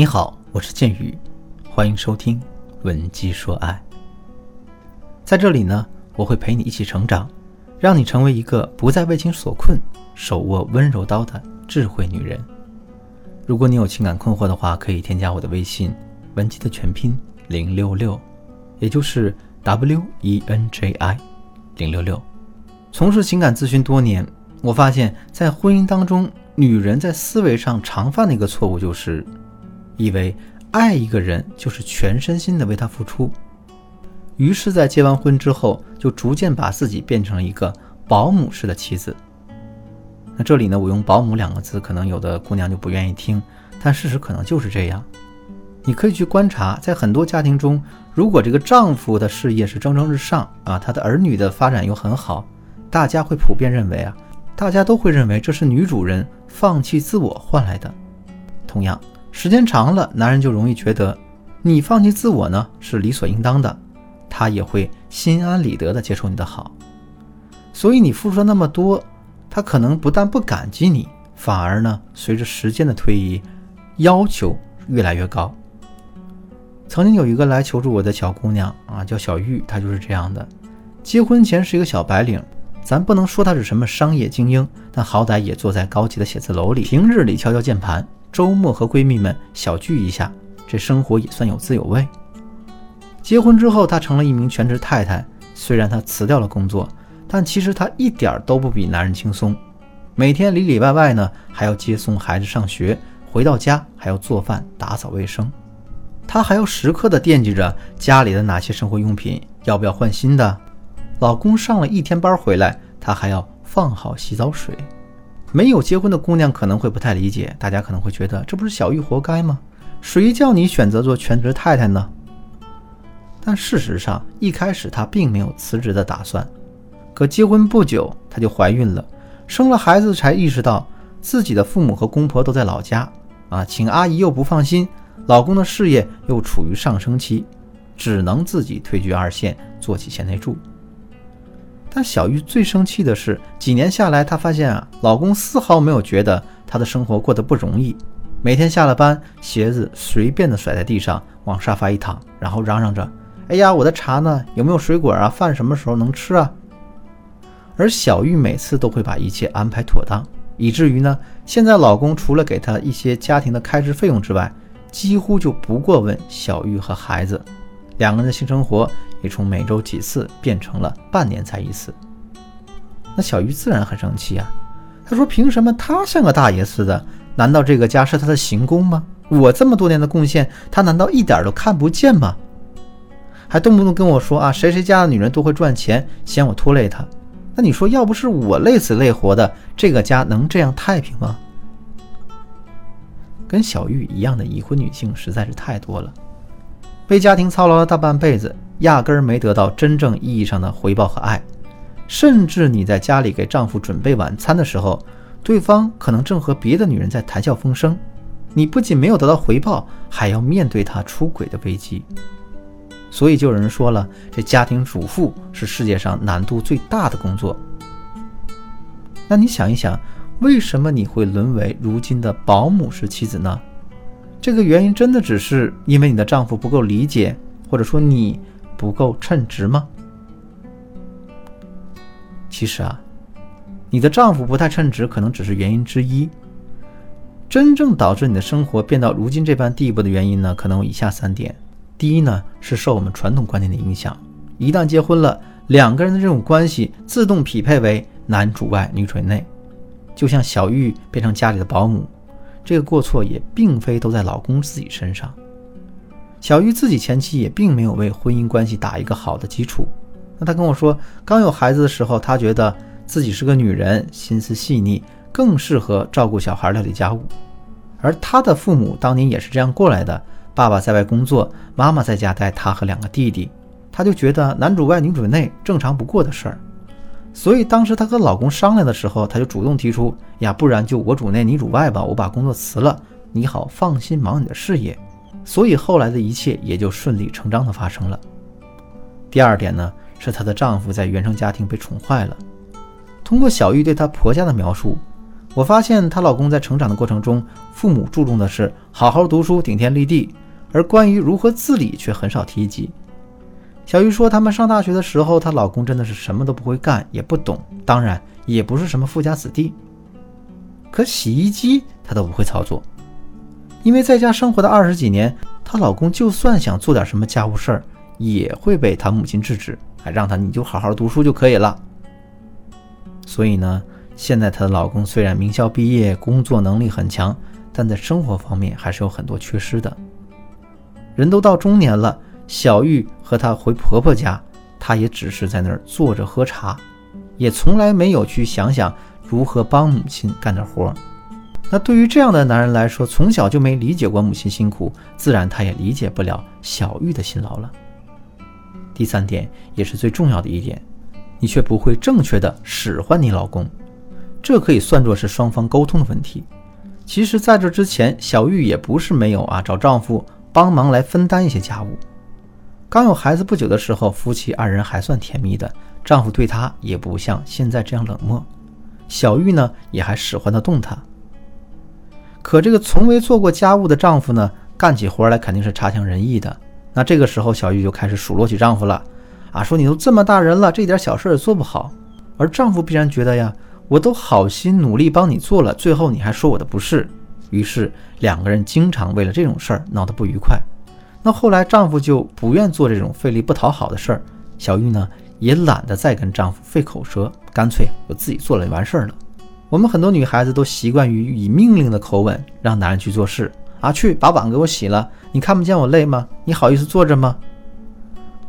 你好，我是剑宇，欢迎收听《闻鸡说爱》。在这里呢，我会陪你一起成长，让你成为一个不再为情所困、手握温柔刀的智慧女人。如果你有情感困惑的话，可以添加我的微信“文姬”的全拼零六六，也就是 W E N J I 零六六。从事情感咨询多年，我发现，在婚姻当中，女人在思维上常犯的一个错误就是。以为爱一个人就是全身心的为他付出，于是，在结完婚之后，就逐渐把自己变成了一个保姆式的妻子。那这里呢，我用“保姆”两个字，可能有的姑娘就不愿意听，但事实可能就是这样。你可以去观察，在很多家庭中，如果这个丈夫的事业是蒸蒸日上啊，他的儿女的发展又很好，大家会普遍认为啊，大家都会认为这是女主人放弃自我换来的。同样。时间长了，男人就容易觉得你放弃自我呢是理所应当的，他也会心安理得的接受你的好。所以你付出了那么多，他可能不但不感激你，反而呢随着时间的推移，要求越来越高。曾经有一个来求助我的小姑娘啊，叫小玉，她就是这样的。结婚前是一个小白领，咱不能说她是什么商业精英，但好歹也坐在高级的写字楼里，平日里敲敲键盘。周末和闺蜜们小聚一下，这生活也算有滋有味。结婚之后，她成了一名全职太太。虽然她辞掉了工作，但其实她一点都不比男人轻松。每天里里外外呢，还要接送孩子上学，回到家还要做饭、打扫卫生。她还要时刻的惦记着家里的哪些生活用品要不要换新的。老公上了一天班回来，她还要放好洗澡水。没有结婚的姑娘可能会不太理解，大家可能会觉得这不是小玉活该吗？谁叫你选择做全职太太呢？但事实上，一开始她并没有辞职的打算。可结婚不久，她就怀孕了，生了孩子才意识到自己的父母和公婆都在老家啊，请阿姨又不放心，老公的事业又处于上升期，只能自己退居二线，做起贤内助。但小玉最生气的是，几年下来，她发现啊，老公丝毫没有觉得她的生活过得不容易。每天下了班，鞋子随便的甩在地上，往沙发一躺，然后嚷嚷着：“哎呀，我的茶呢？有没有水果啊？饭什么时候能吃啊？”而小玉每次都会把一切安排妥当，以至于呢，现在老公除了给她一些家庭的开支费用之外，几乎就不过问小玉和孩子。两个人的性生活也从每周几次变成了半年才一次。那小玉自然很生气啊，她说：“凭什么他像个大爷似的？难道这个家是他的行宫吗？我这么多年的贡献，他难道一点都看不见吗？还动不动跟我说啊，谁谁家的女人都会赚钱，嫌我拖累他。那你说，要不是我累死累活的，这个家能这样太平吗？”跟小玉一样的已婚女性实在是太多了。被家庭操劳了大半辈子，压根儿没得到真正意义上的回报和爱，甚至你在家里给丈夫准备晚餐的时候，对方可能正和别的女人在谈笑风生，你不仅没有得到回报，还要面对他出轨的危机。所以就有人说了，这家庭主妇是世界上难度最大的工作。那你想一想，为什么你会沦为如今的保姆式妻子呢？这个原因真的只是因为你的丈夫不够理解，或者说你不够称职吗？其实啊，你的丈夫不太称职可能只是原因之一。真正导致你的生活变到如今这般地步的原因呢，可能有以下三点：第一呢，是受我们传统观念的影响，一旦结婚了，两个人的这种关系自动匹配为男主外女主内，就像小玉变成家里的保姆。这个过错也并非都在老公自己身上，小玉自己前期也并没有为婚姻关系打一个好的基础。那她跟我说，刚有孩子的时候，她觉得自己是个女人，心思细腻，更适合照顾小孩、料理家务。而她的父母当年也是这样过来的，爸爸在外工作，妈妈在家带她和两个弟弟，她就觉得男主外女主内正常不过的事儿。所以当时她和老公商量的时候，她就主动提出呀，不然就我主内你主外吧，我把工作辞了，你好放心忙你的事业。所以后来的一切也就顺理成章的发生了。第二点呢，是她的丈夫在原生家庭被宠坏了。通过小玉对她婆家的描述，我发现她老公在成长的过程中，父母注重的是好好读书、顶天立地，而关于如何自理却很少提及。小玉说，他们上大学的时候，她老公真的是什么都不会干，也不懂，当然也不是什么富家子弟。可洗衣机她都不会操作，因为在家生活的二十几年，她老公就算想做点什么家务事儿，也会被她母亲制止，还让她你就好好读书就可以了。所以呢。现在她的老公虽然名校毕业，工作能力很强，但在生活方面还是有很多缺失的。人都到中年了，小玉和她回婆婆家，她也只是在那儿坐着喝茶，也从来没有去想想如何帮母亲干点活。那对于这样的男人来说，从小就没理解过母亲辛苦，自然他也理解不了小玉的辛劳了。第三点，也是最重要的一点，你却不会正确的使唤你老公。这可以算作是双方沟通的问题。其实，在这之前，小玉也不是没有啊，找丈夫帮忙来分担一些家务。刚有孩子不久的时候，夫妻二人还算甜蜜的，丈夫对她也不像现在这样冷漠。小玉呢，也还使唤得动他。可这个从未做过家务的丈夫呢，干起活来肯定是差强人意的。那这个时候，小玉就开始数落起丈夫了，啊，说你都这么大人了，这点小事也做不好。而丈夫必然觉得呀。我都好心努力帮你做了，最后你还说我的不是，于是两个人经常为了这种事儿闹得不愉快。那后来丈夫就不愿做这种费力不讨好的事儿，小玉呢也懒得再跟丈夫费口舌，干脆我自己做了就完事儿了。我们很多女孩子都习惯于以命令的口吻让男人去做事啊，去把碗给我洗了，你看不见我累吗？你好意思坐着吗？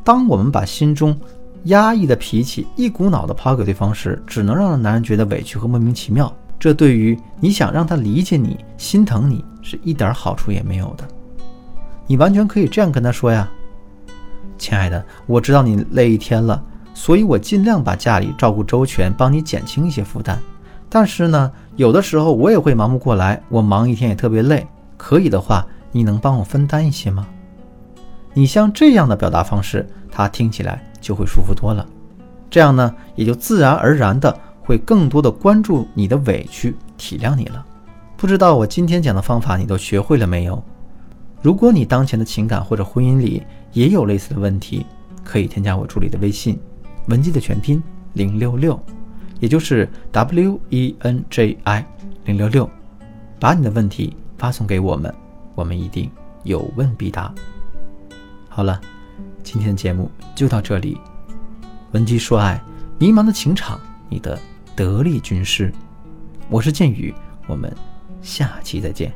当我们把心中。压抑的脾气一股脑的抛给对方时，只能让男人觉得委屈和莫名其妙。这对于你想让他理解你、心疼你，是一点好处也没有的。你完全可以这样跟他说呀：“亲爱的，我知道你累一天了，所以我尽量把家里照顾周全，帮你减轻一些负担。但是呢，有的时候我也会忙不过来，我忙一天也特别累。可以的话，你能帮我分担一些吗？”你像这样的表达方式，他听起来。就会舒服多了，这样呢，也就自然而然的会更多的关注你的委屈，体谅你了。不知道我今天讲的方法你都学会了没有？如果你当前的情感或者婚姻里也有类似的问题，可以添加我助理的微信，文姬的全拼零六六，也就是 W E N J I 零六六，把你的问题发送给我们，我们一定有问必答。好了。今天的节目就到这里，文姬说爱，迷茫的情场，你的得力军师，我是剑宇，我们下期再见。